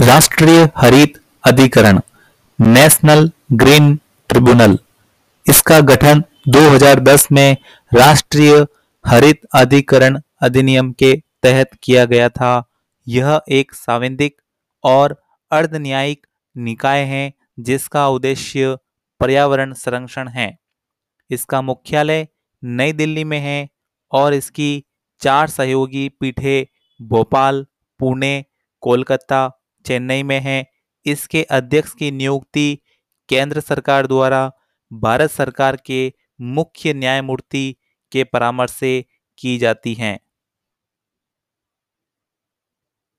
राष्ट्रीय हरित अधिकरण नेशनल ग्रीन ट्रिब्यूनल इसका गठन 2010 में राष्ट्रीय हरित अधिकरण अधिनियम के तहत किया गया था। यह एक सांविधिक और अर्ध न्यायिक निकाय है, जिसका उद्देश्य पर्यावरण संरक्षण है। इसका मुख्यालय नई दिल्ली में है और इसकी चार सहयोगी पीठें भोपाल, पुणे, कोलकाता चेन्नई में है। इसके अध्यक्ष की नियुक्ति केंद्र सरकार द्वारा, भारत सरकार के मुख्य न्यायमूर्ति के परामर्श से की जाती हैं।